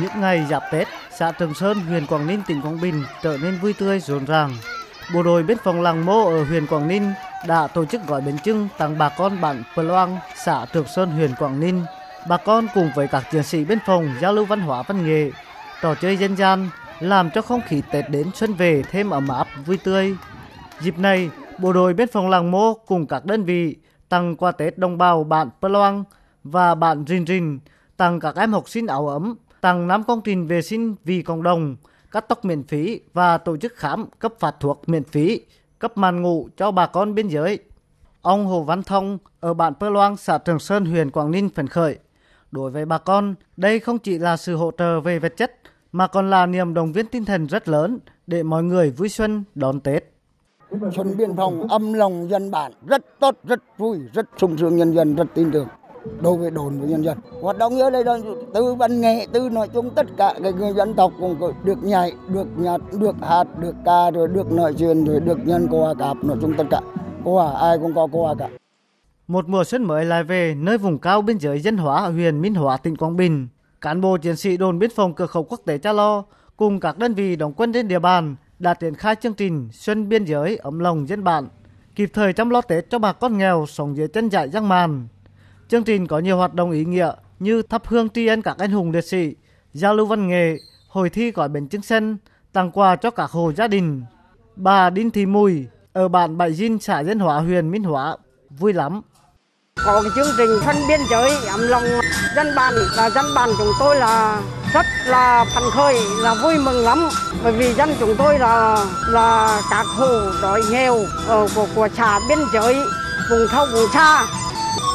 Những ngày giáp Tết, xã Trường Sơn, huyện Quảng Ninh, tỉnh Quảng Bình trở nên vui tươi rộn ràng. Bộ đội biên phòng Làng Mô ở huyện Quảng Ninh đã tổ chức gói bánh trưng tặng bà con bản Pờ Loang, xã Trường Sơn, huyện Quảng Ninh. Bà con cùng với các chiến sĩ biên phòng giao lưu văn hóa văn nghệ, trò chơi dân gian, làm cho không khí Tết đến xuân về thêm ấm áp, vui tươi. Dịp này, bộ đội biên phòng Làng Mô cùng các đơn vị tặng quà Tết đồng bào bản Pờ Loang và bản Rin Rin tặng các em học sinh áo ấm, tặng 5 công trình vệ sinh vì cộng đồng, cắt tóc miễn phí và tổ chức khám cấp phát thuốc miễn phí, cấp màn ngủ cho bà con biên giới. Ông Hồ Văn Thông ở bản Pơ Loang, xã Trường Sơn, huyện Quảng Ninh phấn khởi. Đối với bà con, đây không chỉ là sự hỗ trợ về vật chất mà còn là niềm động viên tinh thần rất lớn để mọi người vui xuân đón Tết. Xuân biên phòng âm lòng dân bản rất tốt, rất vui, rất sung sướng nhân dân, rất tin tưởng đối với đồn với nhân dân. Hoạt động ở đây là từ văn nghệ, từ nói chung tất cả cái người dân tộc cũng được nhảy, được nhặt được hát, được ca, rồi được nói chuyện, rồi được nhân quà cạp, nói chung tất cả. Quà ai cũng có quà cả. Một mùa xuân mới lại về nơi vùng cao biên giới dân hóa ở huyện Minh Hóa, tỉnh Quảng Bình. Cán bộ chiến sĩ đồn biên phòng cửa khẩu quốc tế Cha Lo cùng các đơn vị đóng quân trên địa bàn đã triển khai chương trình Xuân biên giới ấm lòng dân bản, kịp thời chăm lo Tết cho bà con nghèo sống dưới chân dại giang màn. Chương trình có nhiều hoạt động ý nghĩa như thắp hương tri ân các anh hùng liệt sĩ, giao lưu văn nghệ, hội thi gói bánh trưng xanh, tặng quà cho các hộ gia đình. Bà Đinh Thị Mùi ở bản bảy Dinh, xã Dân Hóa, huyện Minh Hóa vui lắm. Có cái chương trình phân biên giới ấm lòng dân bản là dân bản chúng tôi là rất là phấn khởi là vui mừng lắm bởi vì dân chúng tôi là là các hộ đói nghèo ở của, của xã biên giới vùng sâu vùng xa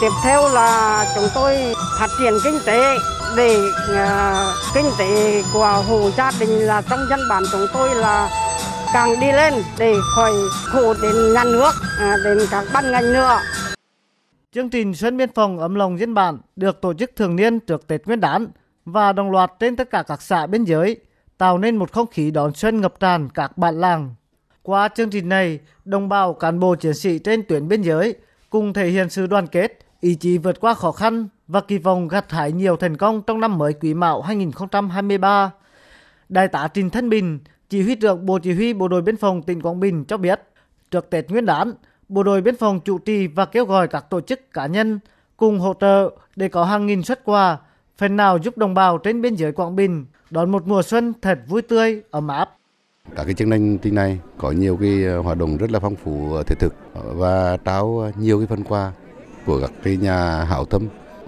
tiếp theo là chúng tôi phát triển kinh tế để uh, kinh tế của hộ gia đình là trong dân bản chúng tôi là càng đi lên để khỏi khổ đến nhà nước à, đến các ban ngành nữa Chương trình Xuân Biên phòng ấm lòng dân bản được tổ chức thường niên trước Tết Nguyên đán và đồng loạt trên tất cả các xã biên giới, tạo nên một không khí đón xuân ngập tràn các bản làng. Qua chương trình này, đồng bào cán bộ chiến sĩ trên tuyến biên giới cùng thể hiện sự đoàn kết, ý chí vượt qua khó khăn và kỳ vọng gặt hái nhiều thành công trong năm mới Quý Mão 2023. Đại tá Trình Thân Bình, chỉ huy trưởng Bộ Chỉ huy Bộ đội Biên phòng tỉnh Quảng Bình cho biết, trước Tết Nguyên đán, Bộ đội Biên phòng chủ trì và kêu gọi các tổ chức cá nhân cùng hỗ trợ để có hàng nghìn xuất quà, phần nào giúp đồng bào trên biên giới Quảng Bình đón một mùa xuân thật vui tươi, ấm áp. Các cái chương trình này có nhiều cái hoạt động rất là phong phú thiết thực và trao nhiều cái phần quà của các cái nhà hảo tâm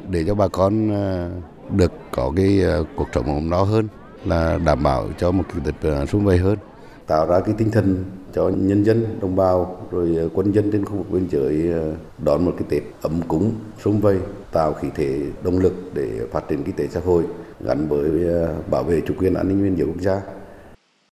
để cho bà con ờ, được có cái ờ, cuộc sống ấm no hơn, là đảm bảo cho một cái Tết ờ, xuân vầy hơn. Tạo ra cái tinh thần cho nhân dân, đồng bào, rồi quân dân trên khu vực biên giới đón một cái Tết ấm cúng, sum vầy, tạo khí thế động lực để phát triển kinh tế xã hội gắn với bảo vệ chủ quyền an ninh biên giới quốc gia.